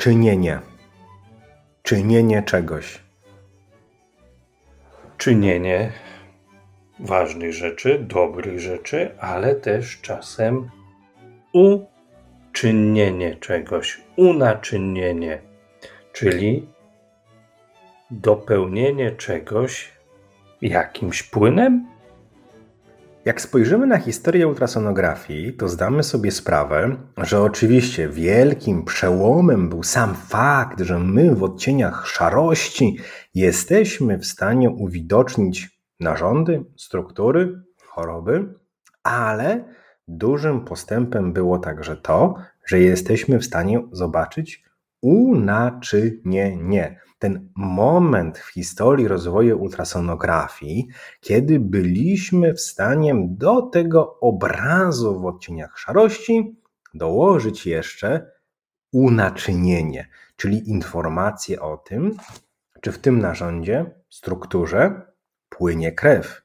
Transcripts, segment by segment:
Czynienie. Czynienie czegoś. Czynienie ważnych rzeczy, dobrych rzeczy, ale też czasem uczynienie czegoś, unaczynienie, czyli dopełnienie czegoś jakimś płynem, Jak spojrzymy na historię ultrasonografii, to zdamy sobie sprawę, że oczywiście wielkim przełomem był sam fakt, że my w odcieniach szarości jesteśmy w stanie uwidocznić narządy, struktury, choroby, ale dużym postępem było także to, że jesteśmy w stanie zobaczyć unaczynienie. Ten moment w historii rozwoju ultrasonografii, kiedy byliśmy w stanie do tego obrazu w odcieniach szarości dołożyć jeszcze unaczynienie, czyli informację o tym, czy w tym narządzie, strukturze płynie krew,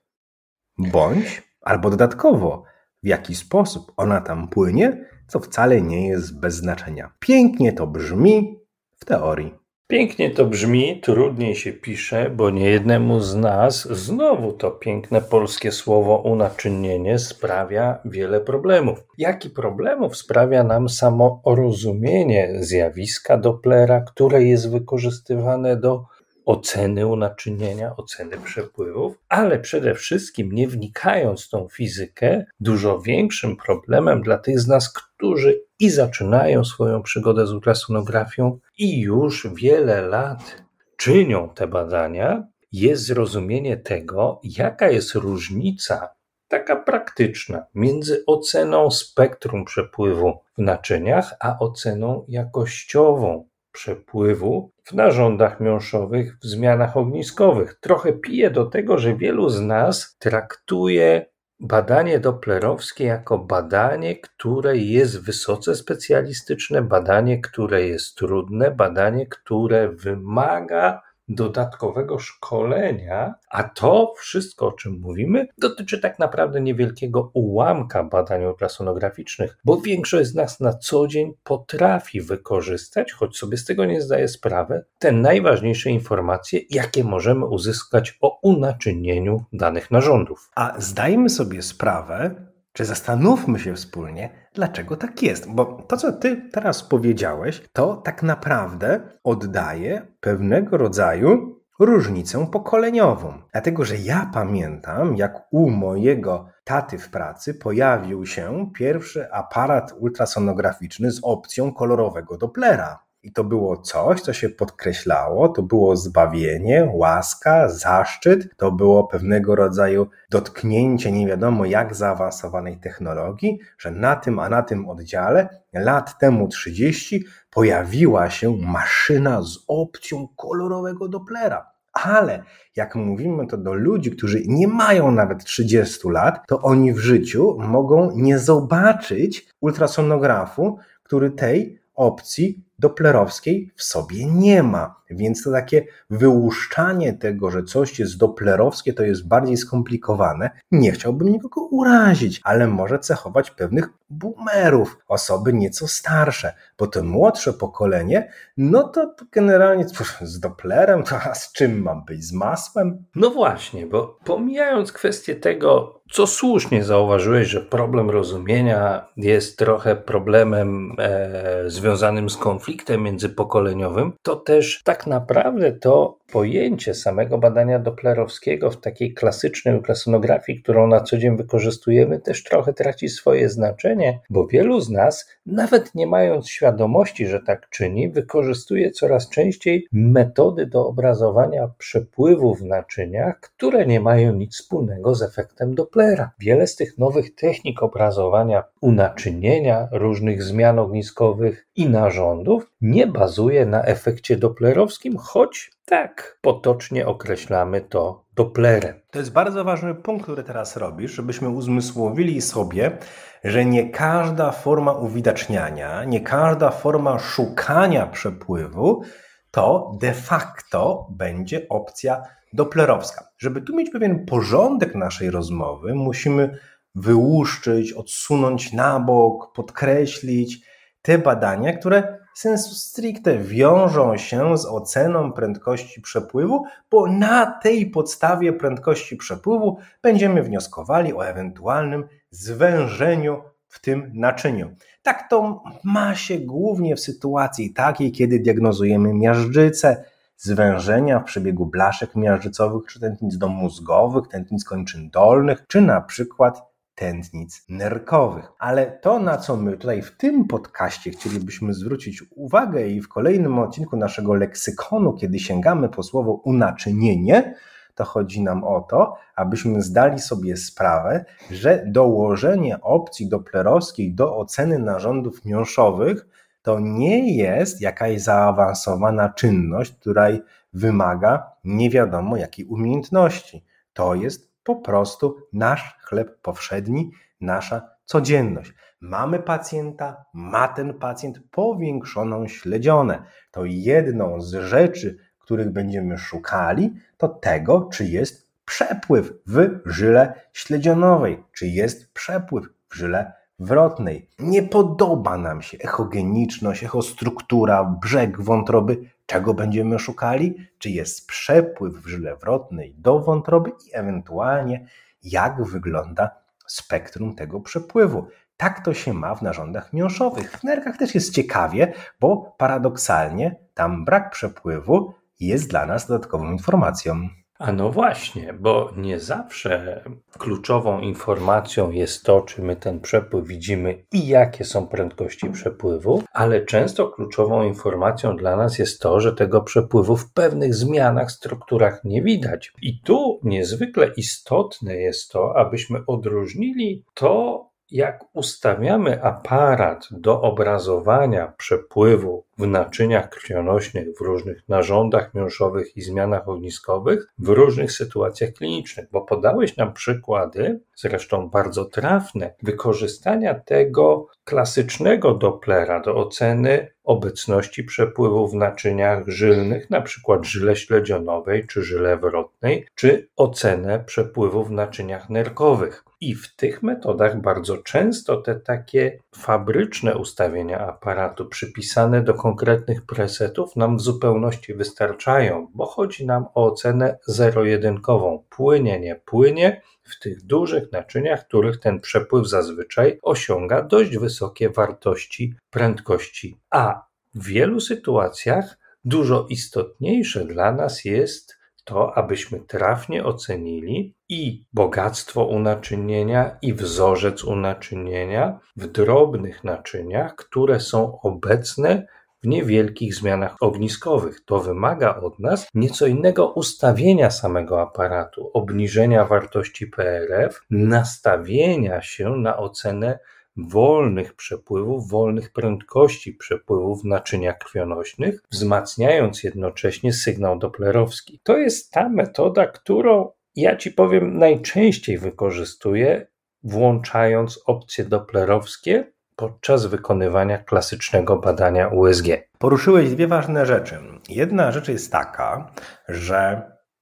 bądź albo dodatkowo w jaki sposób ona tam płynie, co wcale nie jest bez znaczenia. Pięknie to brzmi w teorii. Pięknie to brzmi, trudniej się pisze, bo niejednemu z nas znowu to piękne polskie słowo unaczynienie sprawia wiele problemów. Jaki problemów sprawia nam samo rozumienie zjawiska Dopplera, które jest wykorzystywane do oceny unaczynienia, oceny przepływów, ale przede wszystkim nie wnikając w tą fizykę, dużo większym problemem dla tych z nas, którzy i zaczynają swoją przygodę z ultrasonografią i już wiele lat czynią te badania, jest zrozumienie tego, jaka jest różnica taka praktyczna między oceną spektrum przepływu w naczyniach, a oceną jakościową przepływu w narządach miąższowych, w zmianach ogniskowych. Trochę pije do tego, że wielu z nas traktuje badanie doplerowskie jako badanie, które jest wysoce specjalistyczne, badanie, które jest trudne, badanie, które wymaga dodatkowego szkolenia, a to wszystko, o czym mówimy, dotyczy tak naprawdę niewielkiego ułamka badań ultrasonograficznych, bo większość z nas na co dzień potrafi wykorzystać, choć sobie z tego nie zdaje sprawy, te najważniejsze informacje, jakie możemy uzyskać o unaczynieniu danych narządów. A zdajmy sobie sprawę, czy zastanówmy się wspólnie, dlaczego tak jest. Bo to, co ty teraz powiedziałeś, to tak naprawdę oddaje pewnego rodzaju różnicę pokoleniową. Dlatego, że ja pamiętam, jak u mojego taty w pracy pojawił się pierwszy aparat ultrasonograficzny z opcją kolorowego Dopplera. I to było coś, co się podkreślało, to było zbawienie, łaska, zaszczyt, to było pewnego rodzaju dotknięcie nie wiadomo jak zaawansowanej technologii, że na tym, a na tym oddziale lat temu 30 pojawiła się maszyna z opcją kolorowego Dopplera. Ale jak mówimy to do ludzi, którzy nie mają nawet 30 lat, to oni w życiu mogą nie zobaczyć ultrasonografu, który tej opcji doplerowskiej w sobie nie ma. Więc to takie wyłuszczanie tego, że coś jest doplerowskie, to jest bardziej skomplikowane. Nie chciałbym nikogo urazić, ale może cechować pewnych boomerów, osoby nieco starsze, bo to młodsze pokolenie, no to generalnie z doplerem, a z czym mam być? Z masłem? No właśnie, bo pomijając kwestię tego, co słusznie zauważyłeś, że problem rozumienia jest trochę problemem e, związanym z konfliktem międzypokoleniowym, to też tak naprawdę to pojęcie samego badania doplerowskiego w takiej klasycznej ultrasonografii, którą na co dzień wykorzystujemy, też trochę traci swoje znaczenie, bo wielu z nas, nawet nie mając świadomości, że tak czyni, wykorzystuje coraz częściej metody do obrazowania przepływu w naczyniach, które nie mają nic wspólnego z efektem Dopplera. Wiele z tych nowych technik obrazowania unaczynienia, różnych zmian ogniskowych i narządów nie bazuje na efekcie doplerowskim, choć tak potocznie określamy to Dopplerem. To jest bardzo ważny punkt, który teraz robisz, żebyśmy uzmysłowili sobie, że nie każda forma uwidaczniania, nie każda forma szukania przepływu to de facto będzie opcja doplerowska. Żeby tu mieć pewien porządek naszej rozmowy, musimy wyłuszczyć, odsunąć na bok, podkreślić te badania, które sensu stricte wiążą się z oceną prędkości przepływu, bo na tej podstawie prędkości przepływu będziemy wnioskowali o ewentualnym zwężeniu w tym naczyniu. Tak to ma się głównie w sytuacji takiej, kiedy diagnozujemy miażdżycę, zwężenia w przebiegu blaszek miażdżycowych czy tętnic domózgowych, tętnic kończyn dolnych, czy na przykład tętnic nerkowych. Ale to, na co my tutaj w tym podcaście chcielibyśmy zwrócić uwagę i w kolejnym odcinku naszego leksykonu, kiedy sięgamy po słowo unaczynienie, to chodzi nam o to, abyśmy zdali sobie sprawę, że dołożenie opcji doplerowskiej do oceny narządów miąższowych to nie jest jakaś zaawansowana czynność, której wymaga nie wiadomo jakiej umiejętności. To jest po prostu nasz chleb powszedni, nasza codzienność. Mamy pacjenta, ma ten pacjent powiększoną śledzionę. To jedną z rzeczy, których będziemy szukali, to tego, czy jest przepływ w żyle śledzionowej, czy jest przepływ w żyle wrotnej. Nie podoba nam się echogeniczność, echostruktura, brzeg wątroby. Czego będziemy szukali? Czy jest przepływ w żyle wrotnej do wątroby i ewentualnie jak wygląda spektrum tego przepływu. Tak to się ma w narządach miąższowych. W nerkach też jest ciekawie, bo paradoksalnie tam brak przepływu jest dla nas dodatkową informacją. A no właśnie, bo nie zawsze kluczową informacją jest to, czy my ten przepływ widzimy i jakie są prędkości przepływu, ale często kluczową informacją dla nas jest to, że tego przepływu w pewnych zmianach, strukturach nie widać. I tu niezwykle istotne jest to, abyśmy odróżnili to, jak ustawiamy aparat do obrazowania przepływu w naczyniach krwionośnych, w różnych narządach miąższowych i zmianach ogniskowych w różnych sytuacjach klinicznych, bo podałeś nam przykłady, zresztą bardzo trafne, wykorzystania tego klasycznego Dopplera do oceny obecności przepływu w naczyniach żylnych, na przykład żyle śledzionowej czy żyle wrotnej, czy ocenę przepływu w naczyniach nerkowych. I w tych metodach bardzo często te takie fabryczne ustawienia aparatu przypisane do konkretnych presetów nam w zupełności wystarczają, bo chodzi nam o ocenę zero-jedynkową. Płynie, nie płynie w tych dużych naczyniach, których ten przepływ zazwyczaj osiąga dość wysokie wartości prędkości. A w wielu sytuacjach dużo istotniejsze dla nas jest to, abyśmy trafnie ocenili i bogactwo unaczynienia, i wzorzec unaczynienia w drobnych naczyniach, które są obecne w niewielkich zmianach ogniskowych. To wymaga od nas nieco innego ustawienia samego aparatu, obniżenia wartości PRF, nastawienia się na ocenę wolnych przepływów, wolnych prędkości przepływów w naczyniach krwionośnych, wzmacniając jednocześnie sygnał doplerowski. To jest ta metoda, którą ja Ci powiem najczęściej wykorzystuję, włączając opcje doplerowskie podczas wykonywania klasycznego badania USG. Poruszyłeś dwie ważne rzeczy. Jedna rzecz jest taka, że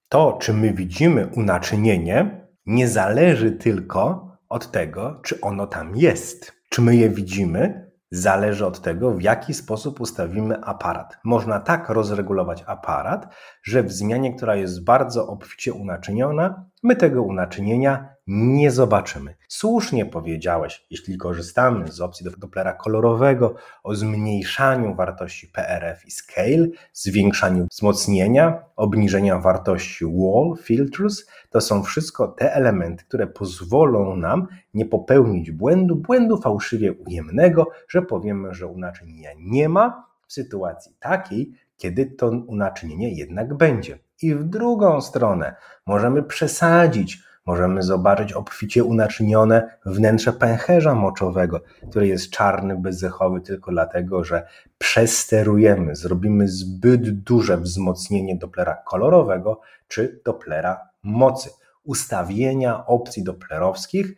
to, czy my widzimy unaczynienie, nie zależy tylko od tego, czy ono tam jest. Czy my je widzimy, zależy od tego, w jaki sposób ustawimy aparat. Można tak rozregulować aparat, że w zmianie, która jest bardzo obficie unaczyniona, my tego unaczynienia nie zobaczymy. Słusznie powiedziałeś, jeśli korzystamy z opcji Dopplera kolorowego o zmniejszaniu wartości PRF i scale, zwiększaniu wzmocnienia, obniżenia wartości wall, filters, to są wszystko te elementy, które pozwolą nam nie popełnić błędu, błędu fałszywie ujemnego, że powiemy, że unaczynienia nie ma w sytuacji takiej, kiedy to unaczynienie jednak będzie. I w drugą stronę możemy przesadzić, możemy zobaczyć obficie unaczynione wnętrze pęcherza moczowego, który jest czarny, bezzechowy tylko dlatego, że przesterujemy, zrobimy zbyt duże wzmocnienie Dopplera kolorowego czy Dopplera mocy. Ustawienia opcji doplerowskich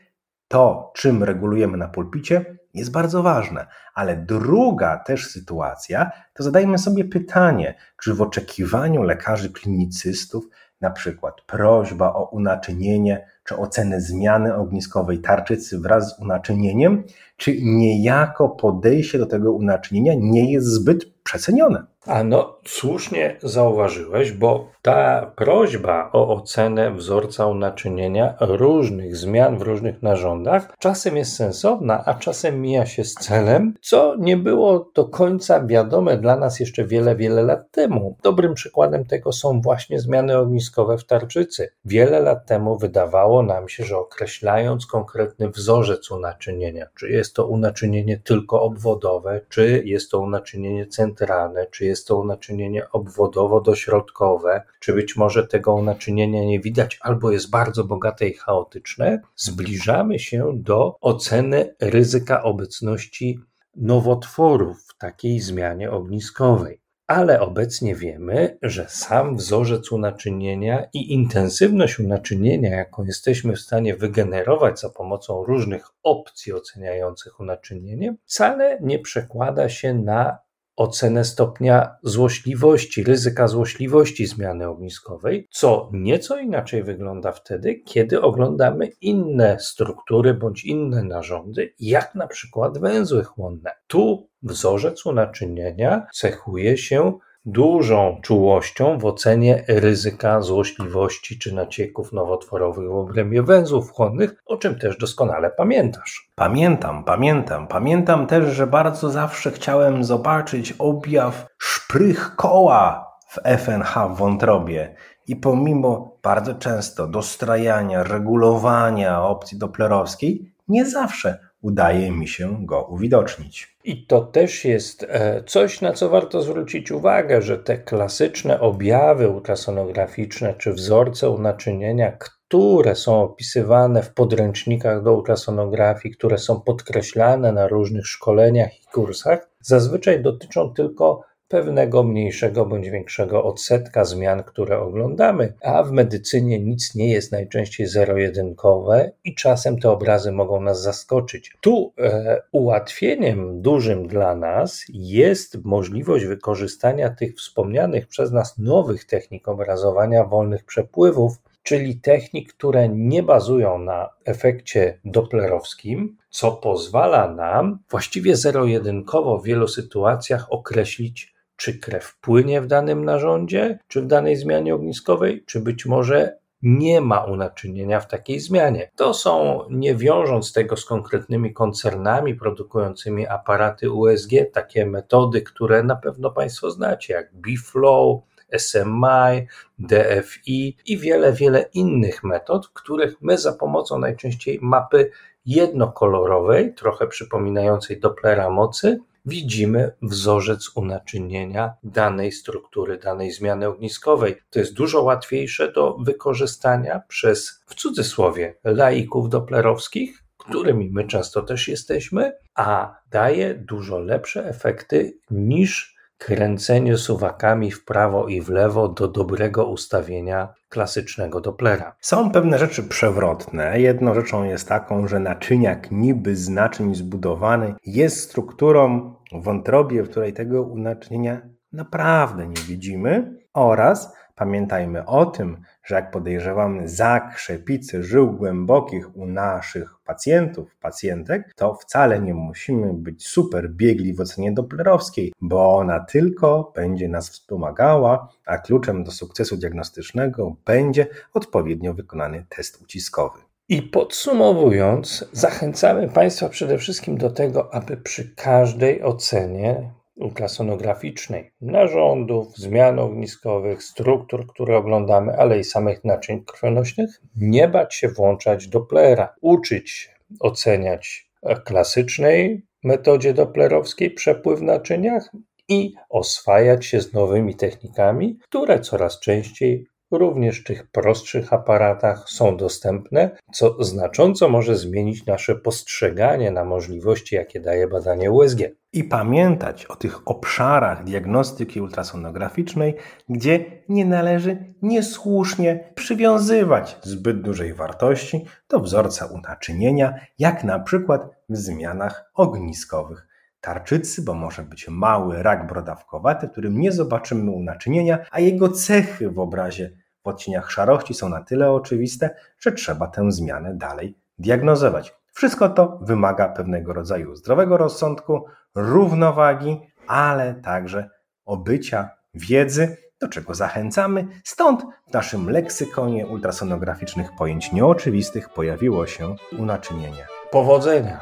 to, czym regulujemy na pulpicie, jest bardzo ważne. Ale druga też sytuacja, to zadajmy sobie pytanie, czy w oczekiwaniu lekarzy klinicystów, na przykład prośba o unaczynienie czy ocenę zmiany ogniskowej tarczycy wraz z unaczynieniem, czy niejako podejście do tego unaczynienia nie jest zbyt przecenione. A no, słusznie zauważyłeś, bo ta prośba o ocenę wzorca unaczynienia różnych zmian w różnych narządach czasem jest sensowna, a czasem mija się z celem, co nie było do końca wiadome dla nas jeszcze wiele, wiele lat temu. Dobrym przykładem tego są właśnie zmiany ogniskowe w tarczycy. Wiele lat temu wydawało nam się, że określając konkretny wzorzec unaczynienia, czy jest to unaczynienie tylko obwodowe, czy jest to unaczynienie centralne, czy jest to unaczynienie obwodowo-dośrodkowe, czy być może tego naczynienia nie widać, albo jest bardzo bogate i chaotyczne, zbliżamy się do oceny ryzyka obecności nowotworów w takiej zmianie ogniskowej. Ale obecnie wiemy, że sam wzorzec unaczynienia i intensywność unaczynienia, jaką jesteśmy w stanie wygenerować za pomocą różnych opcji oceniających unaczynienie, wcale nie przekłada się na ocenę stopnia złośliwości, ryzyka złośliwości zmiany ogniskowej, co nieco inaczej wygląda wtedy, kiedy oglądamy inne struktury bądź inne narządy, jak na przykład węzły chłonne. Tu wzorzec unaczynienia cechuje się dużą czułością w ocenie ryzyka złośliwości czy nacieków nowotworowych w obrębie węzłów chłonnych, o czym też doskonale pamiętasz. Pamiętam, pamiętam. Pamiętam też, że bardzo zawsze chciałem zobaczyć objaw szprych koła w FNH w wątrobie. I pomimo bardzo często dostrajania, regulowania opcji doplerowskiej, nie zawsze udaje mi się go uwidocznić. I to też jest e, coś, na co warto zwrócić uwagę, że te klasyczne objawy ultrasonograficzne czy wzorce unaczynienia, które są opisywane w podręcznikach do ultrasonografii, które są podkreślane na różnych szkoleniach i kursach, zazwyczaj dotyczą tylko pewnego mniejszego bądź większego odsetka zmian, które oglądamy, a w medycynie nic nie jest najczęściej zero-jedynkowe i czasem te obrazy mogą nas zaskoczyć. Tu e, ułatwieniem dużym dla nas jest możliwość wykorzystania tych wspomnianych przez nas nowych technik obrazowania wolnych przepływów, czyli technik, które nie bazują na efekcie doplerowskim, co pozwala nam właściwie zero-jedynkowo w wielu sytuacjach określić czy krew płynie w danym narządzie, czy w danej zmianie ogniskowej, czy być może nie ma unaczynienia w takiej zmianie. To są, nie wiążąc tego z konkretnymi koncernami produkującymi aparaty USG, takie metody, które na pewno Państwo znacie, jak BFlow, SMI, DFI i wiele, wiele innych metod, których my za pomocą najczęściej mapy jednokolorowej, trochę przypominającej Dopplera mocy, widzimy wzorzec unaczynienia danej struktury, danej zmiany ogniskowej. To jest dużo łatwiejsze do wykorzystania przez, w cudzysłowie, laików doplerowskich, którymi my często też jesteśmy, a daje dużo lepsze efekty niż kręcenie suwakami w prawo i w lewo do dobrego ustawienia klasycznego Dopplera. Są pewne rzeczy przewrotne. Jedną rzeczą jest taką, że naczyniak niby z naczyń zbudowany jest strukturą wątrobie, w której tego unaczynienia naprawdę nie widzimy oraz Pamiętajmy o tym, że jak podejrzewamy zakrzepicę żył głębokich u naszych pacjentów, pacjentek, to wcale nie musimy być super biegli w ocenie doplerowskiej, bo ona tylko będzie nas wspomagała, a kluczem do sukcesu diagnostycznego będzie odpowiednio wykonany test uciskowy. I podsumowując, zachęcamy Państwa przede wszystkim do tego, aby przy każdej ocenie ultrasonograficznej narządów, zmian ogniskowych, struktur, które oglądamy, ale i samych naczyń krwionośnych, nie bać się włączać Dopplera, uczyć się oceniać klasycznej metodzie doplerowskiej przepływ w naczyniach i oswajać się z nowymi technikami, które coraz częściej również w tych prostszych aparatach są dostępne, co znacząco może zmienić nasze postrzeganie na możliwości, jakie daje badanie USG. I pamiętać o tych obszarach diagnostyki ultrasonograficznej, gdzie nie należy niesłusznie przywiązywać zbyt dużej wartości do wzorca unaczynienia, jak na przykład w zmianach ogniskowych tarczycy, bo może być mały rak brodawkowaty, w którym nie zobaczymy unaczynienia, a jego cechy w obrazie w odcieniach szarości są na tyle oczywiste, że trzeba tę zmianę dalej diagnozować. Wszystko to wymaga pewnego rodzaju zdrowego rozsądku, równowagi, ale także obycia wiedzy, do czego zachęcamy. Stąd w naszym leksykonie ultrasonograficznych pojęć nieoczywistych pojawiło się unaczynienie. Powodzenia!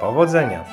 Powodzenia!